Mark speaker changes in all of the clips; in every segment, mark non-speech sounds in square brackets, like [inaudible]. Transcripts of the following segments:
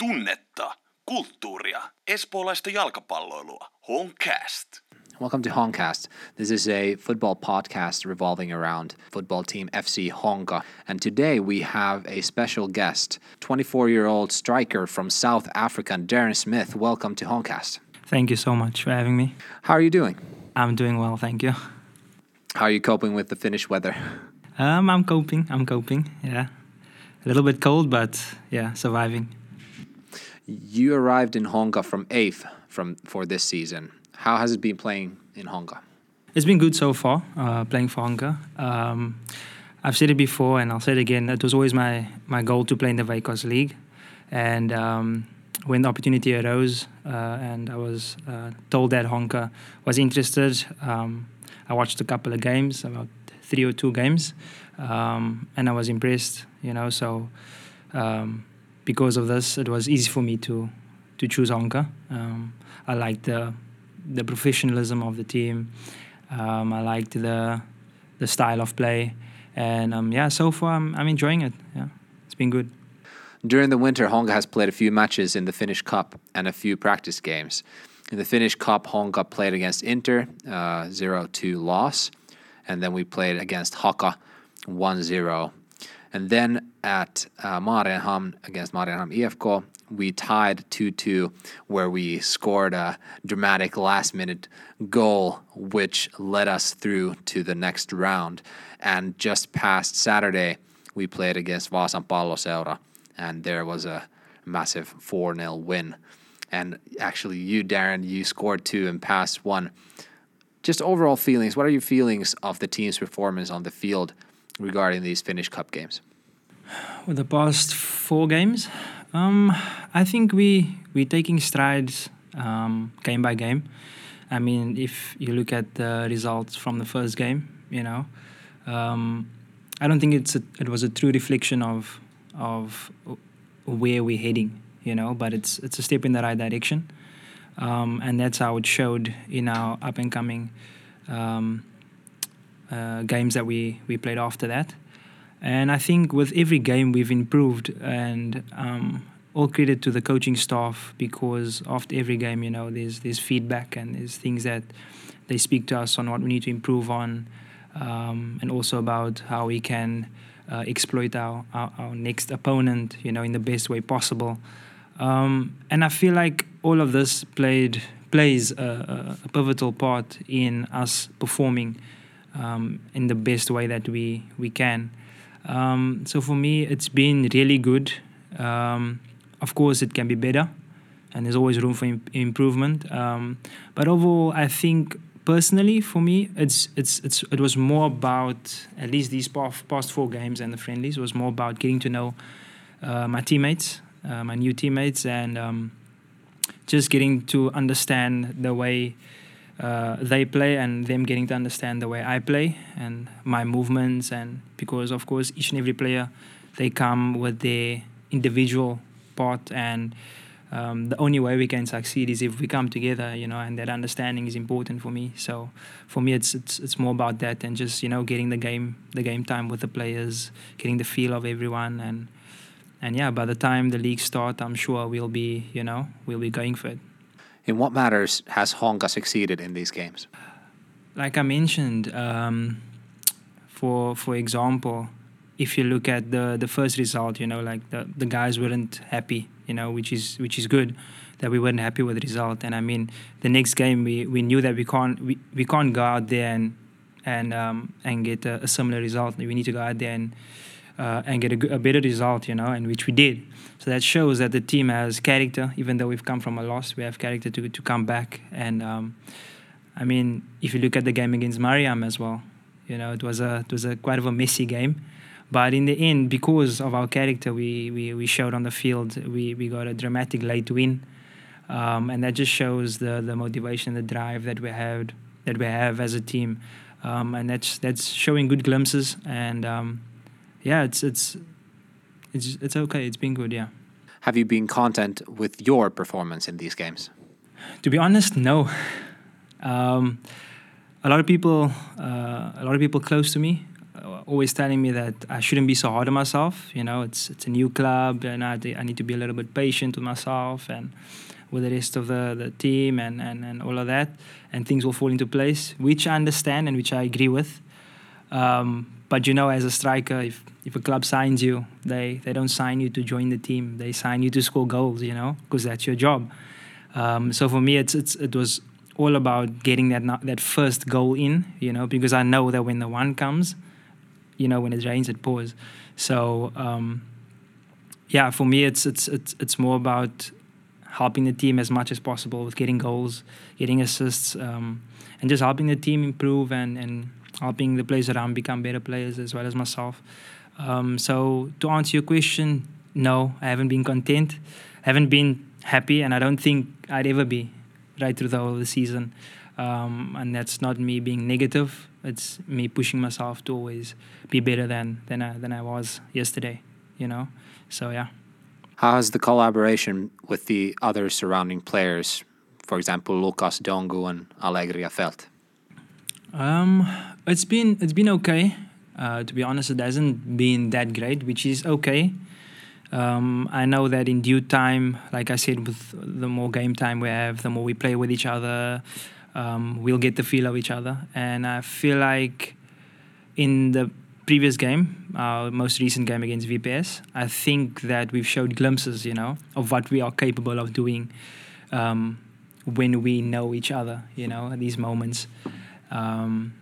Speaker 1: tunnetta, kulttuuria, espoolaista jalkapalloilua. Honcast.
Speaker 2: Welcome to Hongcast. This is a football podcast revolving around football team FC Honka. And today we have a special guest, 24 year old striker from South Africa, Darren Smith. Welcome to Hongcast.
Speaker 3: Thank you so much for having me.
Speaker 2: How are you doing?
Speaker 3: I'm doing well, thank you.
Speaker 2: How are you coping with the Finnish weather?
Speaker 3: Um, I'm coping. I'm coping. Yeah, a little bit cold, but yeah, surviving.
Speaker 2: You arrived in Honka from eighth from for this season. How has it been playing in Honka?
Speaker 3: It's been good so far, uh, playing for Honka. Um, I've said it before, and I'll say it again. It was always my my goal to play in the Veikkaus League, and um, when the opportunity arose, uh, and I was uh, told that Honka was interested, um, I watched a couple of games, about three or two games, um, and I was impressed. You know, so um, because of this, it was easy for me to to choose Honka. Um, I liked the the professionalism of the team. Um, I liked the the style of play, and um, yeah, so far I'm, I'm enjoying it. Yeah, it's been good.
Speaker 2: During the winter, Honka has played a few matches in the Finnish Cup and a few practice games. In the Finnish Cup, Honka played against Inter, uh, 0-2 loss, and then we played against Haka, 1-0. And then at uh, Mariehamn against Mariehamn IFK, we tied 2-2 where we scored a dramatic last minute goal which led us through to the next round. And just past Saturday we played against Vaasan Palloseura and there was a massive 4-0 win. And actually you Darren you scored two and passed one. Just overall feelings what are your feelings of the team's performance on the field regarding these Finnish Cup games
Speaker 3: with the past four games um, I think we we're taking strides um, game by game. I mean, if you look at the results from the first game, you know, um, I don't think it's a, it was a true reflection of of where we're heading, you know. But it's it's a step in the right direction, um, and that's how it showed in our up and coming um, uh, games that we we played after that. And I think with every game we've improved, and um, all credit to the coaching staff because after every game, you know, there's there's feedback and there's things that they speak to us on what we need to improve on, um, and also about how we can uh, exploit our, our, our next opponent, you know, in the best way possible. Um, and I feel like all of this played plays a, a pivotal part in us performing um, in the best way that we we can. Um, so for me, it's been really good. Um, of course, it can be better, and there's always room for imp- improvement. Um, but overall, I think personally, for me, it's it's it's it was more about at least these past, past four games and the friendlies was more about getting to know uh, my teammates, uh, my new teammates, and um, just getting to understand the way. Uh, they play and them getting to understand the way I play and my movements and because of course each and every player they come with their individual part and um, the only way we can succeed is if we come together you know and that understanding is important for me. So for me it's it's it's more about that and just you know getting the game the game time with the players getting the feel of everyone and and yeah by the time the league start I'm sure we'll be you know we'll be going for it
Speaker 2: in what matters has Honka succeeded in these games?
Speaker 3: Like I mentioned, um, for for example, if you look at the the first result, you know, like the the guys weren't happy, you know, which is which is good that we weren't happy with the result. And I mean, the next game we, we knew that we can't we, we can't go out there and and um, and get a, a similar result. We need to go out there and uh, and get a, a, better result, you know, and which we did. So that shows that the team has character, even though we've come from a loss, we have character to, to come back. And um, I mean, if you look at the game against Mariehamn as well, you know, it was a it was a quite of a messy game, but in the end, because of our character, we we, we showed on the field, we, we got a dramatic late win, um, and that just shows the the motivation, the drive that we have that we have as a team, um, and that's that's showing good glimpses and um, yeah, it's it's it's it's okay. It's been good. Yeah.
Speaker 2: Have you been content with your performance in these games?
Speaker 3: To be honest, no. Um, a lot of people, uh, a lot of people close to me, uh, always telling me that I shouldn't be so hard on myself. You know, it's it's a new club, and I, I need to be a little bit patient with myself and with the rest of the, the team and, and, and all of that, and things will fall into place, which I understand and which I agree with. Um, but you know, as a striker, if, if a club signs you, they, they don't sign you to join the team. They sign you to score goals, you know, because that's your job. Um, so for me, it's, it's it was all about getting that that first goal in, you know, because I know that when the one comes, you know, when it rains, it pours. So um, yeah, for me, it's it's it's it's more about helping the team as much as possible with getting goals, getting assists, um, and just helping the team improve and, and helping the players around become better players as well as myself. Um, so to answer your question, no, I haven't been content, I haven't been happy, and I don't think I'd ever be right through the whole of the season. Um, and that's not me being negative. It's me pushing myself to always be better than than I, than I was yesterday. You know, so yeah.
Speaker 2: How has the collaboration with the other surrounding players, for example, Lucas Dongu and Alegria, felt?
Speaker 3: Um, it's been it's been okay. Uh, to be honest, it hasn't been that great, which is okay. Um, I know that in due time, like I said, with the more game time we have, the more we play with each other, um, we'll get the feel of each other. And I feel like in the previous game, our most recent game against VPS, I think that we've showed glimpses, you know, of what we are capable of doing um, when we know each other, you know, these moments. Um,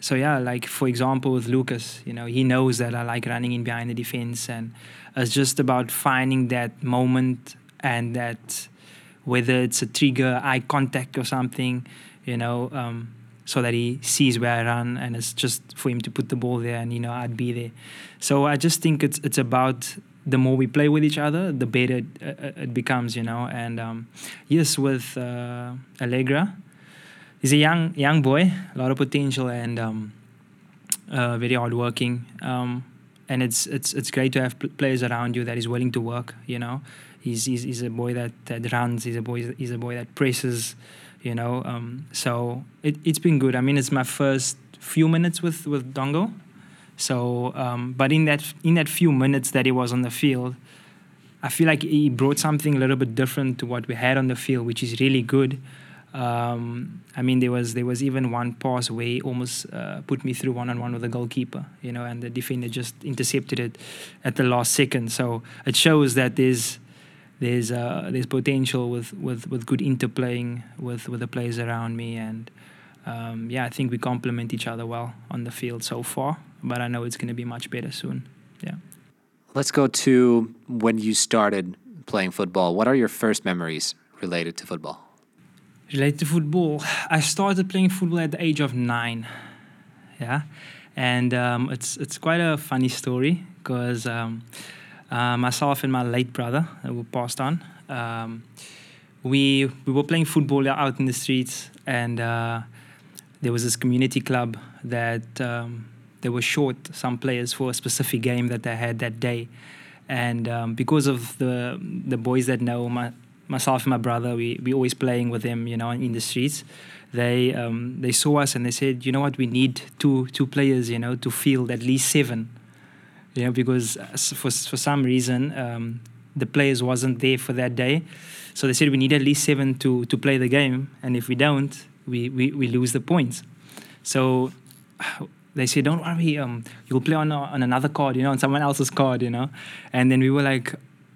Speaker 3: so yeah, like for example with Lucas, you know, he knows that I like running in behind the defense, and it's just about finding that moment and that whether it's a trigger, eye contact, or something, you know. Um, so that he sees where I run, and it's just for him to put the ball there, and you know I'd be there. So I just think it's it's about the more we play with each other, the better it, it becomes, you know. And um, yes, with uh, Allegra, he's a young young boy, a lot of potential, and um, uh, very hardworking. Um, and it's it's it's great to have players around you that is willing to work. You know, he's he's, he's a boy that, that runs. He's a boy. He's a boy that presses you know. Um, so it, it's been good. I mean, it's my first few minutes with with Dongo. So, um, but in that in that few minutes that he was on the field, I feel like he brought something a little bit different to what we had on the field, which is really good. Um, I mean, there was there was even one pass where he almost uh, put me through one on one with the goalkeeper, you know, and the defender just intercepted it at the last second. So it shows that there's there's uh, there's potential with, with, with good interplaying with, with the players around me. And um, yeah I think we complement each other well on the field so far but I know it's going to be much better soon. Yeah.
Speaker 2: Let's go to when you started playing football. What are your first memories related to football
Speaker 3: related to football I started playing football at the age of nine yeah? And um, it's it's quite a funny story because um, uh, myself and my late brother, who passed on, um, we we were playing football out in the streets, and uh, there was this community club that um, they were short some players for a specific game that they had that day, and um, because of the the boys that know my myself and my brother, we we always playing with them, you know, in the streets. They um, they saw us and they said, you know what, we need two two players, you know, to field at least seven you know, because uh, for for some reason um, the players wasn't there for that day, so they said we need at least seven to to play the game, and if we don't, we we, we lose the points. So [sighs] they said, don't worry, um, you'll play on on another card, you know, on someone else's card, you know, and then we were like.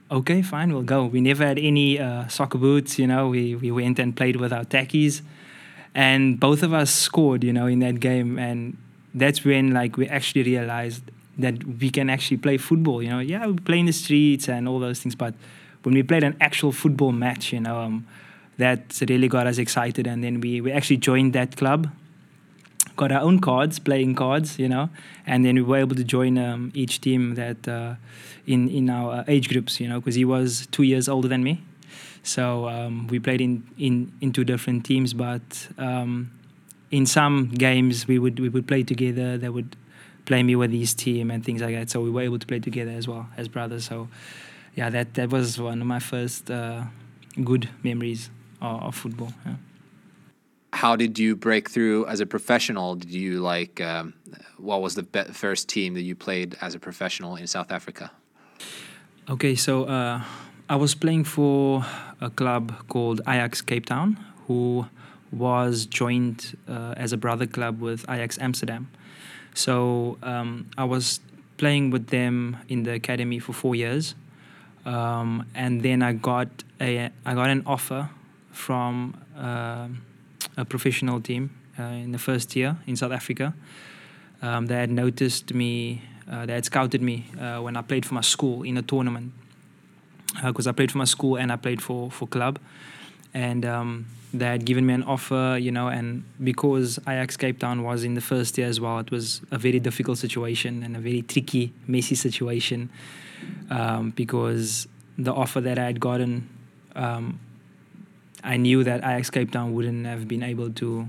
Speaker 3: Okay, fine, we'll go. We never had any uh, soccer boots, you know. We we went and played with our tackies, and both of us scored, you know, in that game. And that's when like we actually realized that we can actually play football. You know, yeah, we play in the streets and all those things, but when we played an actual football match, you know, um, that really got us excited. And then we, we actually joined that club, got our own cards, playing cards, you know, and then we were able to join um, each team that uh, in in our uh, age groups, you know, because he was two years older than me. So um, we played in, in in two different teams, but um, in some games we would we would play together. They would play me with his team and things like that. So we were able to play together as well as brothers. So yeah, that that was one of my first uh, good memories of, of football. Yeah.
Speaker 2: How did you break through as a professional? Did you like um, what was the be- first team that you played as a professional in South Africa?
Speaker 3: Okay, so uh, I was playing for a club called Ajax Cape Town, who was joined uh, as a brother club with Ajax Amsterdam. So um, I was playing with them in the academy for four years, um, and then I got a I got an offer from uh, a professional team uh, in the first year in South Africa. Um, they had noticed me, uh, they had scouted me uh, when I played for my school in a tournament because I played for my school and I played for for club, and um, they had given me an offer, you know, and because Ajax Cape Town was in the first year as well, it was a very difficult situation and a very tricky, messy situation um, because the offer that I had gotten, um, I knew that Ajax Cape Town wouldn't have been able to.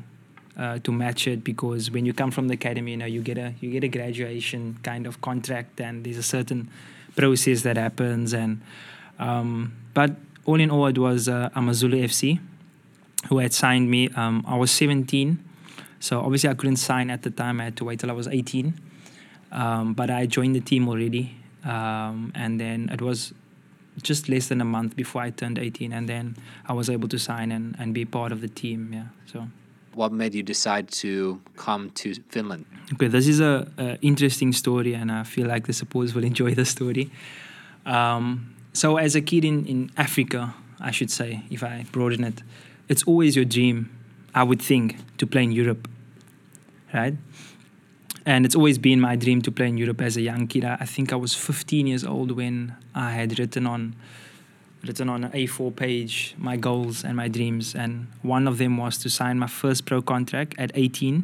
Speaker 3: Uh, to match it because when you come from the academy, you know you get a you get a graduation kind of contract, and there's a certain process that happens. And um, but all in all, it was uh, Amazulu FC who had signed me. Um, I was 17, so obviously I couldn't sign at the time. I had to wait till I was 18. Um, but I joined the team already, um, and then it was just less than a month before I turned 18, and then I was able to sign and, and be part of the team. Yeah, so.
Speaker 2: What made you decide to come to Finland?
Speaker 3: Okay, this is a, a interesting story, and I feel like the supporters will enjoy the story. Um, so, as a kid in, in Africa, I should say, if I broaden it, it's always your dream, I would think, to play in Europe, right? And it's always been my dream to play in Europe as a young kid. I, think I was 15 years old when I had written on written on an A4 page my goals and my dreams, and one of them was to sign my first pro contract at 18,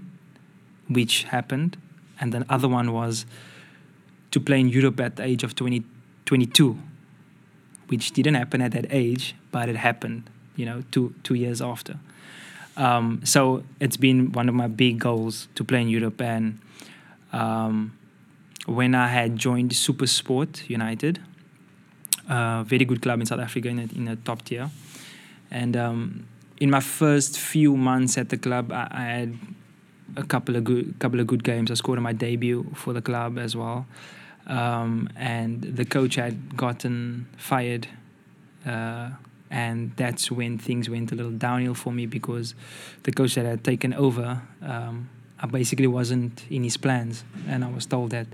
Speaker 3: which happened, and the other one was to play in Europe at the age of 20, 22, which didn't happen at that age, but it happened you know, two two years after. Um, so it's been one of my big goals to play in Europe. And um, when I had joined SuperSport United, a very good club in South Africa in a, in top tier, and um, in my first few months at the club, I, I, had a couple of good couple of good games. I scored on my debut for the club as well, um, and the coach had gotten fired. Uh, and that's when things went a little downhill for me because the coach that had taken over, um, I basically wasn't in his plans, and I was told that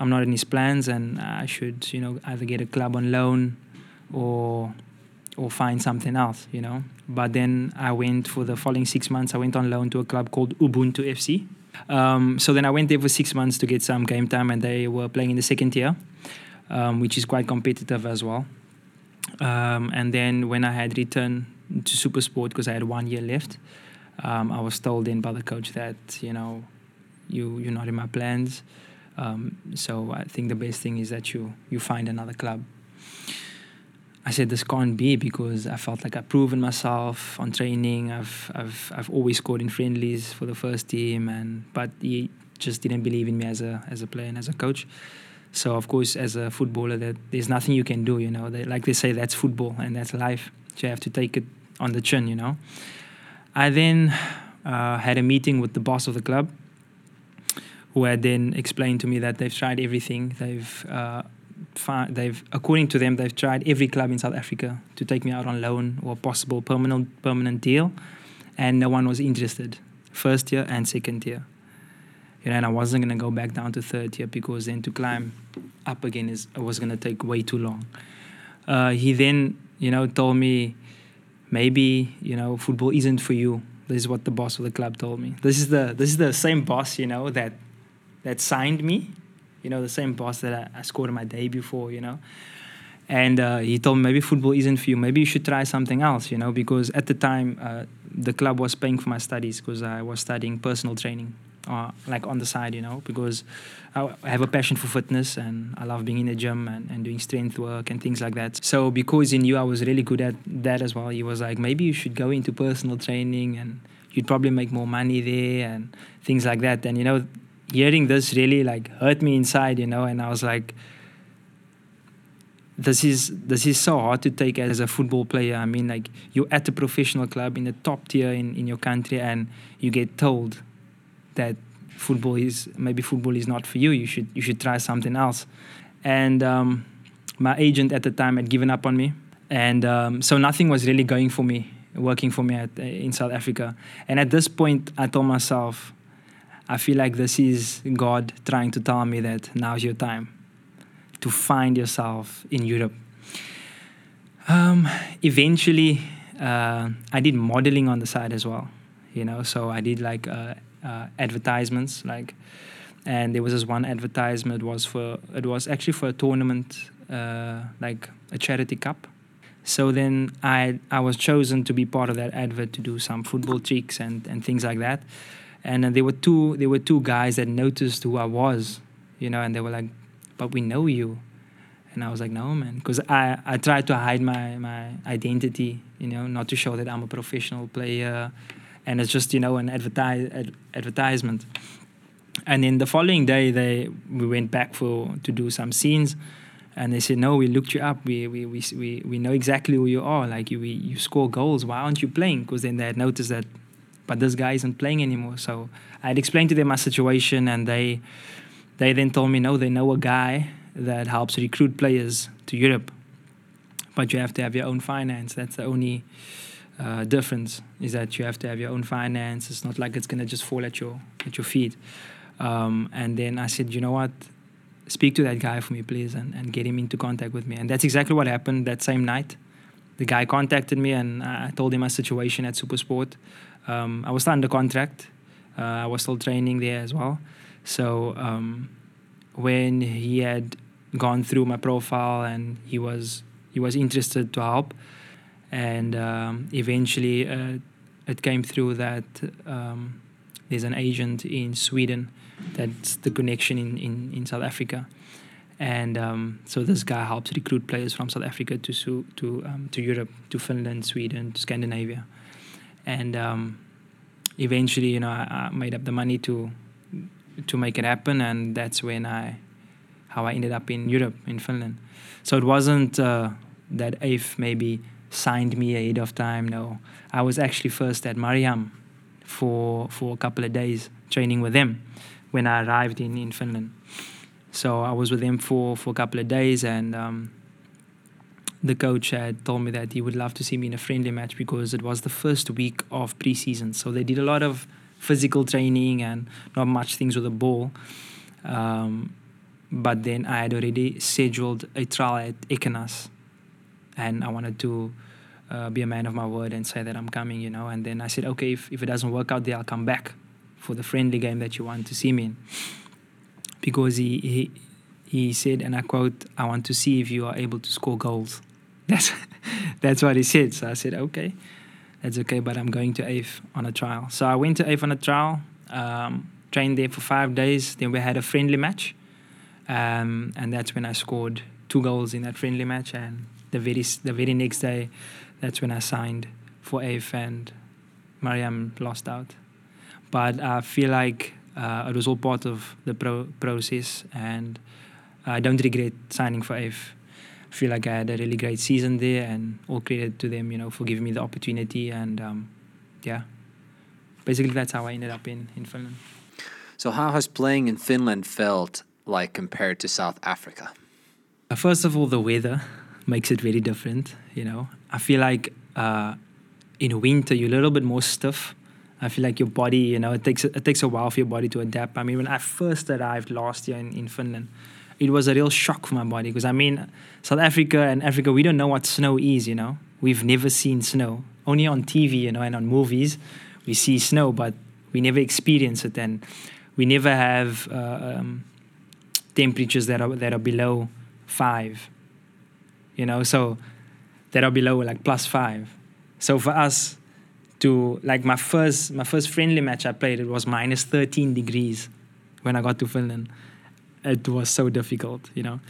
Speaker 3: I'm not in his plans, and I should, you know, either get a club on loan or or find something else, you know. But then I went for the following six months. I went on loan to a club called Ubuntu FC. Um, so then I went there for six months to get some game time, and they were playing in the second tier, um, which is quite competitive as well. Um, and then when I had returned to Supersport because I had one year left, um, I was told in by the coach that you know you you're not in my plans. Um, so I think the best thing is that you you find another club. I said this can't be because I felt like I've proven myself on training. I've I've I've always scored in friendlies for the first team, and but he just didn't believe in me as a as a player and as a coach. So of course, as a footballer, that there's nothing you can do. You know, they, like they say, that's football and that's life. So you have to take it on the chin. You know. I then uh, had a meeting with the boss of the club, who had then explained to me that they've tried everything. They've uh, they've according to them they've tried every club in South Africa to take me out on loan or possible permanent permanent deal, and no one was interested. First year and second year you know, and I wasn't gonna go back down to third year because then to climb up again is was gonna take way too long. Uh, he then, you know, told me maybe you know football isn't for you. This is what the boss of the club told me. This is the this is the same boss, you know, that that signed me. You know, the same boss that I, I scored my debut for. You know. And uh, he told me maybe football isn't for you. Maybe you should try something else, you know, because at the time uh, the club was paying for my studies because I was studying personal training uh, like on the side, you know, because I, have a passion for fitness and I love being in the gym and, and doing strength work and things like that. So because he knew I was really good at that as well, he was like, maybe you should go into personal training and you'd probably make more money there and things like that. And you know, hearing this really like hurt me inside, you know, and I was like, this is this is so hard to take as a football player. I mean, like you're at a professional club in the top tier in, in your country, and you get told that football is maybe football is not for you. You should you should try something else. And um, my agent at the time had given up on me, and um, so nothing was really going for me, working for me at, in South Africa. And at this point, I told myself, I feel like this is God trying to tell me that now's your time to find yourself in Europe. Um, eventually, uh, I did modeling on the side as well, you know. So I did like uh, uh, advertisements, like, and there was this one advertisement was for it was actually for a tournament, uh, like a charity cup. So then I I was chosen to be part of that advert to do some football tricks and, and things like that, and uh, there were two there were two guys that noticed who I was, you know, and they were like, but we know you. And I was like, no, man, because I, I tried to hide my, my identity, you know, not to show that I'm a professional player. And it's just, you know, an advertise, ad, advertisement. And then the following day, they we went back for to do some scenes. And they said, no, we looked you up. We, we, we, we, we know exactly who you are. Like, you, we, you score goals. Why aren't you playing? Because then they had noticed that, but this guy isn't playing anymore. So I had explained to them my situation, and they they then told me, no, they know a guy that helps recruit players to Europe, but you have to have your own finance. That's the only uh, difference is that you have to have your own finance. It's not like it's gonna just fall at your at your feet. Um, and then I said, you know what? Speak to that guy for me, please, and, and get him into contact with me. And that's exactly what happened that same night. The guy contacted me, and I told him my situation at Supersport. Um, I was still under contract. Uh, I was still training there as well. So um, when he had gone through my profile and he was he was interested to help, and um, eventually uh, it came through that um, there's an agent in Sweden that's the connection in, in, in South Africa. And um, so this guy helps recruit players from South Africa to to um, to Europe, to Finland, Sweden, to Scandinavia, and um, eventually, you know, I, I made up the money to to make it happen, and that's when I, how I ended up in Europe, in Finland. So it wasn't uh, that if maybe signed me ahead of time. No, I was actually first at Mariehamn for for a couple of days training with them when I arrived in in Finland. So I was with them for for a couple of days, and um, the coach had told me that he would love to see me in a friendly match because it was the first week of preseason. So they did a lot of physical training and not much things with the ball. Um, but then I had already scheduled a trial at Ekenas, and I wanted to uh, be a man of my word and say that I'm coming, you know. And then I said, okay, if, if it doesn't work out there, I'll come back for the friendly game that you want to see me in. Because he, he, he said, and I quote, I want to see if you are able to score goals. [laughs] That's, that's what he said. So I said, okay that's okay, but I'm going to AIF on a trial. So I went to AIF on a trial, um, trained there for five days. Then we had a friendly match, um, and that's when I scored two goals in that friendly match. And the very the very next day, that's when I signed for AIF and Mariehamn lost out. But I feel like uh, it was all part of the pro- process, and I don't regret signing for AIF feel like I had a really great season there, and all credit to them, you know, for giving me the opportunity. And um, yeah, basically that's how I ended up in in Finland.
Speaker 2: So, how has playing in Finland felt like compared to South Africa?
Speaker 3: Uh, first of all, the weather makes it very different. You know, I feel like uh, in winter you're a little bit more stiff. I feel like your body, you know, it takes it takes a while for your body to adapt. I mean, when I first arrived last year in, in Finland, it was a real shock for my body because I mean, South Africa and Africa, we don't know what snow is, you know. We've never seen snow. Only on TV, you know, and on movies, we see snow, but we never experience it, and we never have uh, um, temperatures that are that are below five. You know, so that are below like plus five. So for us to like my first my first friendly match I played, it was minus thirteen degrees when I got to Finland it was so difficult, you know.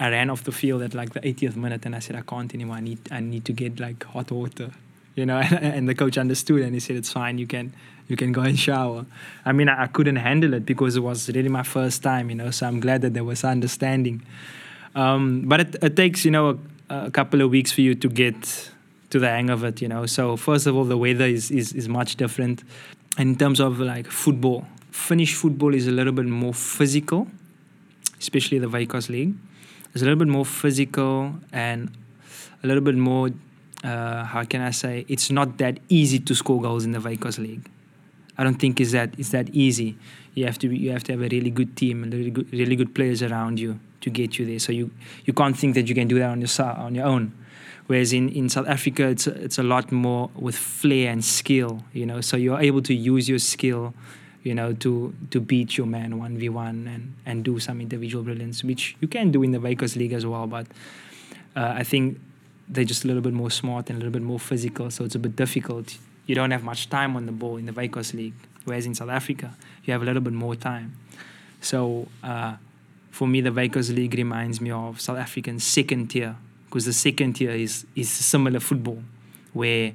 Speaker 3: I ran off the field at like the 80th minute and I said, I can't anymore. I need, I need to get like hot water, [laughs] you know. [laughs] and the coach understood and he said, it's fine. You can, you can go and shower. I mean, I, I couldn't handle it because it was really my first time, you know. So I'm glad that there was understanding. um, but it, it takes you know a, a couple of weeks for you to get to the hang of it. You know, so first of all, the weather is is, is much different. And in terms of like football, Finnish football is a little bit more physical, especially the Veikkaus League. It's a little bit more physical and a little bit more. Uh, how can I say? It's not that easy to score goals in the Veikkaus League. I don't think it's that that easy. You have to you have to have a really good team and really good, really good players around you to get you there. So you you can't think that you can do that on your on your own. Whereas in, in South Africa, it's it's a lot more with flair and skill. You know, so you're able to use your skill, you know, to to beat your man one v one and and do some individual brilliance, which you can do in the Veikkaus League as well. But uh, I think they're just a little bit more smart and a little bit more physical, so it's a bit difficult. You don't have much time on the ball in the Veikkaus League, whereas in South Africa, you have a little bit more time. So uh, for me, the Veikkaus League reminds me of South African second tier because the second tier is is similar football where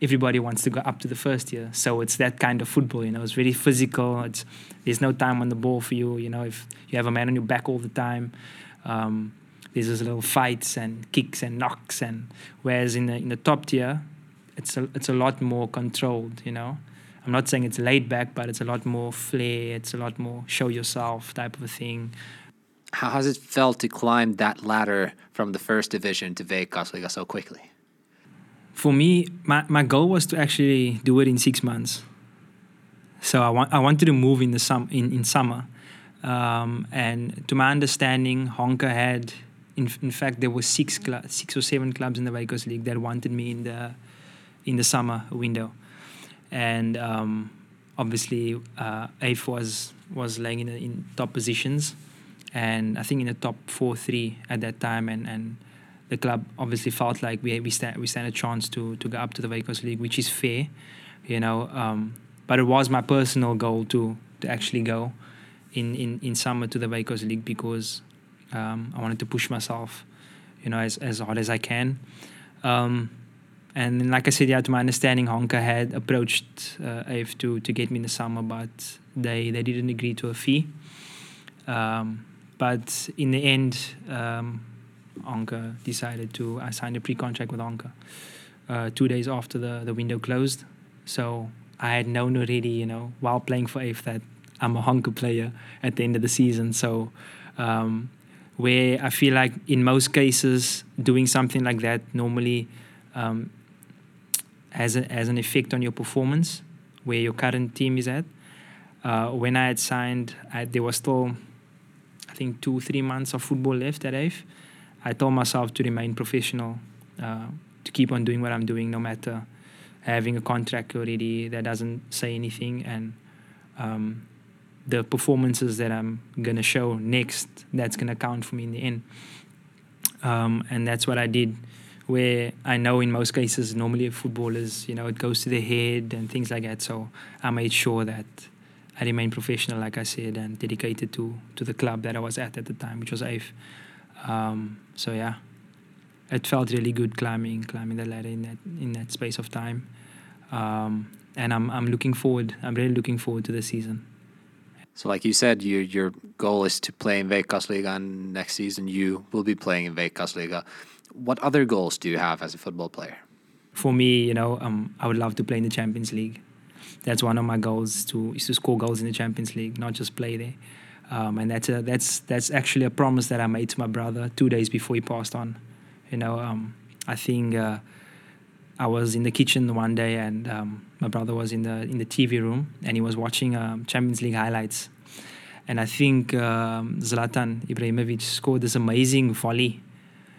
Speaker 3: everybody wants to go up to the first tier. So it's that kind of football, you know. It's very physical. It's there's no time on the ball for you. You know, if you have a man on your back all the time, um, there's those little fights and kicks and knocks. And whereas in the in the top tier, it's a it's a lot more controlled. You know, I'm not saying it's laid back, but it's a lot more flair. It's a lot more show yourself type of a thing.
Speaker 2: How has it felt to climb that ladder from the first division to Veikkausliiga so quickly?
Speaker 3: For me, my, my goal was to actually do it in six months. So I, want, I wanted to move in the sum, in, in summer. Um, and to my understanding, Honka had, in, in fact, there were six, cl- six or seven clubs in the Veikkaus League that wanted me in the, in the summer window. And um, obviously, uh, AIF was, was laying in, in top positions and I think in the top four, three at that time, and, and the club obviously felt like we we stand we stand a chance to to go up to the Veikkaus League, which is fair, you know. Um, but it was my personal goal to to actually go in in, in summer to the Veikkaus League because um, I wanted to push myself, you know, as as hard as I can. Um, and like I said, yeah, to my understanding, Honka had approached uh, AIF to to get me in the summer, but they they didn't agree to a fee. Um, but in the end, um, Honka decided to. I signed a pre-contract with Honka uh, two days after the the window closed. So I had known already, you know, while playing for AIF that I'm a Honka player at the end of the season. So um, where I feel like in most cases doing something like that normally um, has a, has an effect on your performance where your current team is at. Uh, when I had signed, I, there was still I think two three months of football left at AIF, I told myself to remain professional, uh, to keep on doing what I'm doing, no matter having a contract already that doesn't say anything, and um, the performances that I'm gonna show next, that's gonna count for me in the end. Um, and that's what I did. Where I know in most cases, normally a footballers, you know, it goes to the head and things like that. So I made sure that I remained professional, like I said, and dedicated to to the club that I was at at the time, which was AIF. Um, so yeah, it felt really good climbing climbing the ladder in that in that space of time, um, and I'm I'm looking forward. I'm really looking forward to the season.
Speaker 2: So, like you said, your your goal is to play in Veikkausliiga, and next season you will be playing in Veikkausliiga. What other goals do you have as a football player?
Speaker 3: For me, you know, um, I would love to play in the Champions League that's one of my goals to is to score goals in the Champions League, not just play there. Um, and that's a, that's that's actually a promise that I made to my brother two days before he passed on. You know, um, I think uh, I was in the kitchen one day and um, my brother was in the in the TV room and he was watching um, Champions League highlights. And I think um, Zlatan Ibrahimovic scored this amazing volley,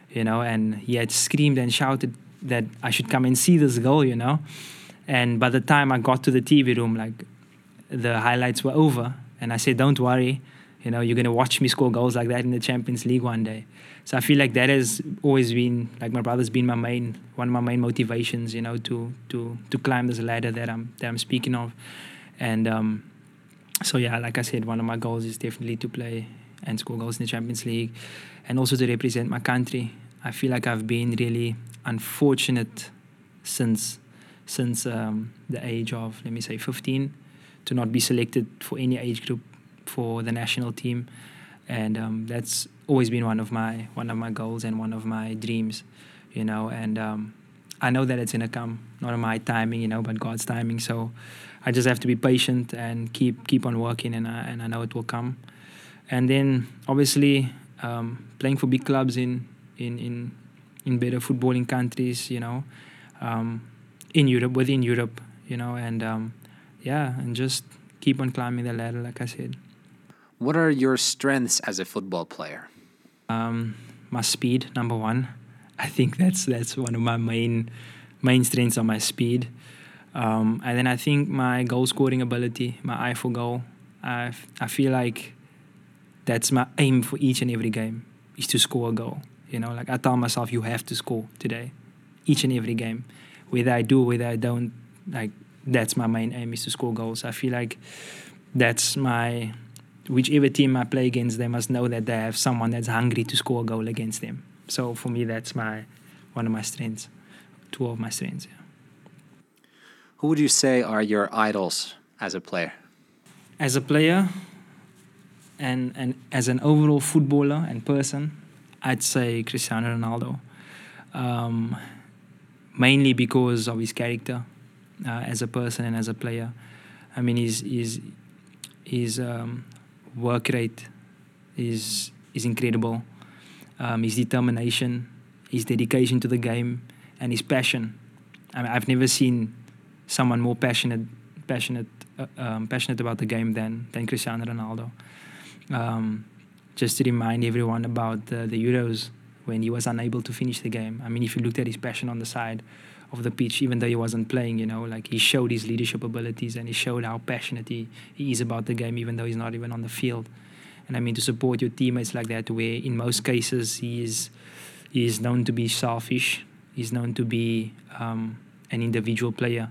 Speaker 3: you know, and he had screamed and shouted that I should come and see this goal, you know. And by the time I got to the TV room, like the highlights were over, and I said, "Don't worry, you know, you're gonna watch me score goals like that in the Champions League one day." So I feel like that has always been like my brother's been my main one of my main motivations, you know, to to to climb this ladder that I'm that I'm speaking of, and um, so yeah, like I said, one of my goals is definitely to play and score goals in the Champions League, and also to represent my country. I feel like I've been really unfortunate since since um, the age of, let me say, 15 to not be selected for any age group for the national team. And um, that's always been one of my one of my goals and one of my dreams, you know. And um, I know that it's gonna come, not my timing, you know, but God's timing. So I just have to be patient and keep keep on working, and I, and I know it will come. And then obviously um, playing for big clubs in in in in better footballing countries, you know, um, in Europe, within Europe, you know, and um, yeah, and just keep on climbing the ladder, like I said.
Speaker 2: What are your strengths as a football player?
Speaker 3: Um, my speed, number one. I think that's that's one of my main main strengths are my speed. Um, and then I think my goal scoring ability, my eye for goal. I, I feel like that's my aim for each and every game is to score a goal. You know, like I tell myself, you have to score today, each and every game, whether I do, whether I don't. Like that's my main aim is to score goals. I feel like that's my whichever team I play against, they must know that they have someone that's hungry to score a goal against them. So for me, that's my one of my strengths, two of my strengths. Yeah.
Speaker 2: Who would you say are your idols as a player?
Speaker 3: As a player, and and as an overall footballer and person, I'd say Cristiano Ronaldo. Um, mainly because of his character uh, as a person and as a player. I mean, his his his um, work rate is is incredible. Um, his determination, his dedication to the game, and his passion. I mean, I've never seen someone more passionate passionate uh, um, passionate about the game than than Cristiano Ronaldo. Um, just to remind everyone about the, the Euros when he was unable to finish the game. I mean, if you looked at his passion on the side of the pitch, even though he wasn't playing, you know, like he showed his leadership abilities and he showed how passionate he, he is about the game, even though he's not even on the field. And I mean, to support your teammates like that, where in most cases he is, he is known to be selfish, he's known to be um, an individual player.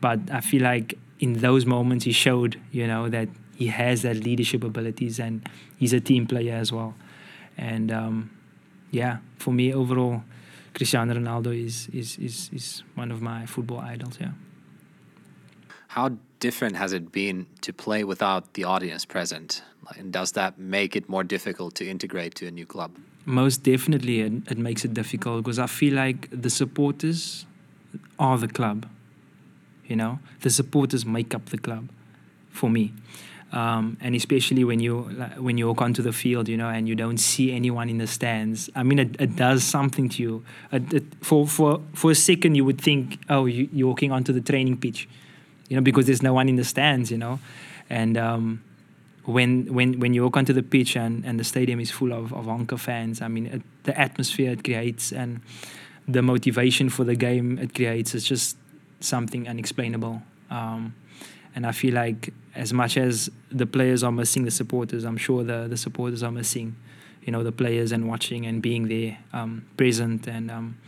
Speaker 3: But I feel like in those moments he showed, you know, that he has that leadership abilities and he's a team player as well. And um, yeah, for me overall, Cristiano Ronaldo is, is is is one of my football idols. Yeah.
Speaker 2: How different has it been to play without the audience present? And does that make it more difficult to integrate to a new club?
Speaker 3: Most definitely, it, it makes it difficult because I feel like the supporters are the club. You know, the supporters make up the club for me. Um, and especially when you when you walk onto the field, you know, and you don't see anyone in the stands. I mean, it, it does something to you. It, it, for for for a second, you would think, oh, you, you're walking onto the training pitch, you know, because there's no one in the stands, you know, and um, when when when you walk onto the pitch and, and the stadium is full of of Honka fans, I mean, the atmosphere it creates and the motivation for the game it creates is just something unexplainable. Um, and I feel like as much as the players are missing the supporters, I'm sure the, the supporters are missing, you know, the players and watching and being there, um, present. And um,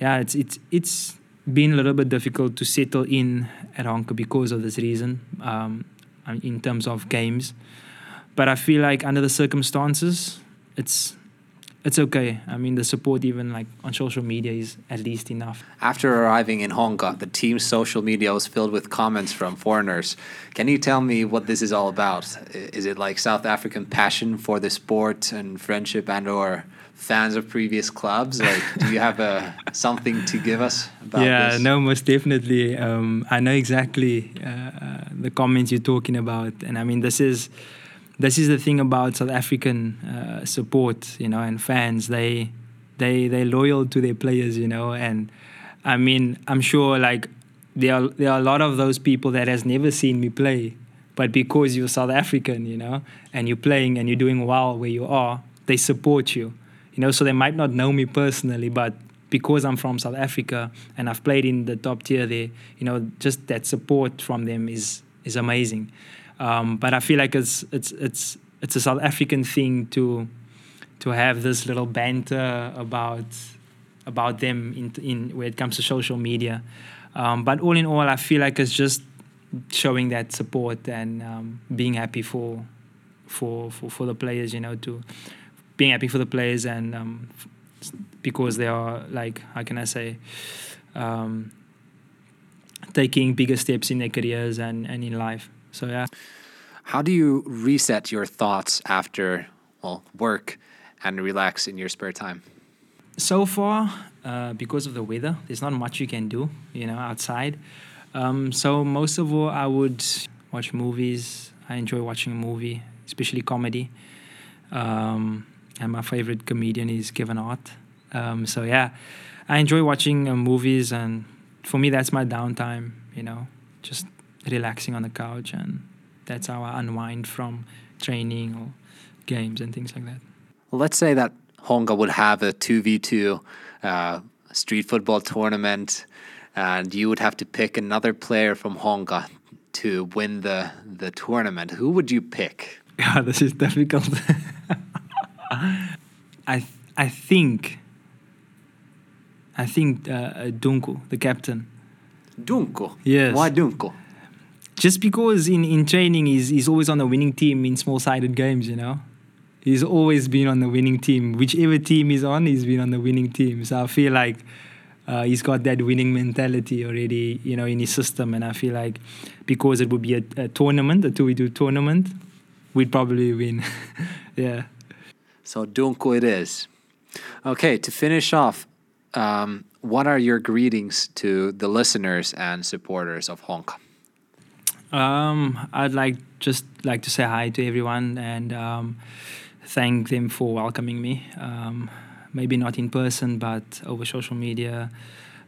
Speaker 3: yeah, it's, it's, it's been a little bit difficult to settle in at Honka because of this reason um, in terms of games. But I feel like under the circumstances, it's it's okay. I mean, the support even like on social media is at least enough.
Speaker 2: After arriving in Honka, the team's social media was filled with comments from foreigners. Can you tell me what this is all about? Is it like South African passion for the sport and friendship and or fans of previous clubs? Like, do you have a [laughs] something to give us about
Speaker 3: yeah,
Speaker 2: this?
Speaker 3: no, most definitely. Um, I know exactly uh, uh, the comments you're talking about, and I mean, this is this is the thing about South African uh, support, you know, and fans. They they they loyal to their players, you know, and I mean, I'm sure like there are there are a lot of those people that has never seen me play, but because you're South African, you know, and you're playing and you're doing well where you are, they support you, you know. So they might not know me personally, but because I'm from South Africa and I've played in the top tier there, you know, just that support from them is is amazing. Um, but I feel like it's it's it's it's a South African thing to to have this little banter about about them in in when it comes to social media. Um, but all in all, I feel like it's just showing that support and um, being happy for, for for for the players. You know, to being happy for the players and um, because they are like how can I say. Um, taking bigger steps in their careers and, and in life. So yeah.
Speaker 2: How do you reset your thoughts after well work and relax in your spare time?
Speaker 3: so far, uh, because of the weather, there's not much you can do, you know, outside. Um, so most of all, I would watch movies. I enjoy watching a movie, especially comedy. Um, and my favorite comedian is Kevin Hart. Um, so yeah, I enjoy watching uh, movies, and for me, that's my downtime. You know, just relaxing on the couch, and that's how I unwind from training or games and things like that.
Speaker 2: Well, let's say that Honka would have a 2v2 uh, street football tournament, and you would have to pick another player from Honka to win the, the tournament. Who would you pick? [laughs]
Speaker 3: Yeah, this is difficult. I I think I think uh, uh, Dunko, the captain.
Speaker 2: Dunko.
Speaker 3: Yes.
Speaker 2: Why Dunko?
Speaker 3: Just because in, in training he's, he's always on the winning team in small sided games, you know? He's always been on the winning team. Whichever team he's on, he's been on the winning team. So I feel like uh, he's got that winning mentality already, you know, in his system. And I feel like because it would be a, a tournament, a 2v2 tournament, we'd probably win. [laughs] yeah.
Speaker 2: So Dunko it is. Okay, to finish off, um, what are your greetings to the listeners and supporters of Honka?
Speaker 3: Um, I'd like just like to say hi to everyone and um, thank them for welcoming me. Um, maybe not in person, but over social media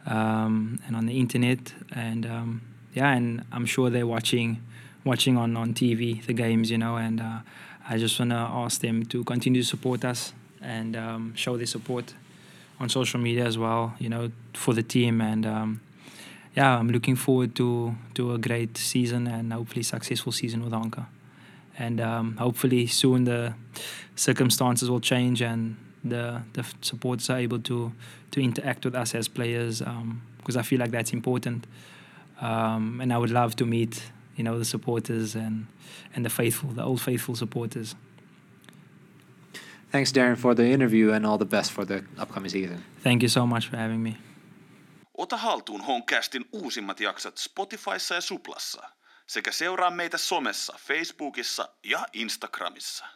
Speaker 3: um, and on the internet. And um, yeah, and I'm sure they're watching, watching on on TV the games, you know. And uh, I just wanna ask them to continue to support us and um, show their support on social media as well, you know, for the team and yeah, I'm looking forward to to a great season and hopefully successful season with Honka. And um, hopefully soon the circumstances will change and the the supporters are able to to interact with us as players because um, I feel like that's important. Um, and I would love to meet you know the supporters and and the faithful, the old faithful supporters.
Speaker 2: Thanks, Darren, for the interview and all the best for the upcoming season.
Speaker 3: Thank you so much for having me.
Speaker 1: Ota haltuun Honcastin uusimmat jaksot Spotifyssa ja Suplassa sekä seuraa meitä somessa, Facebookissa ja Instagramissa.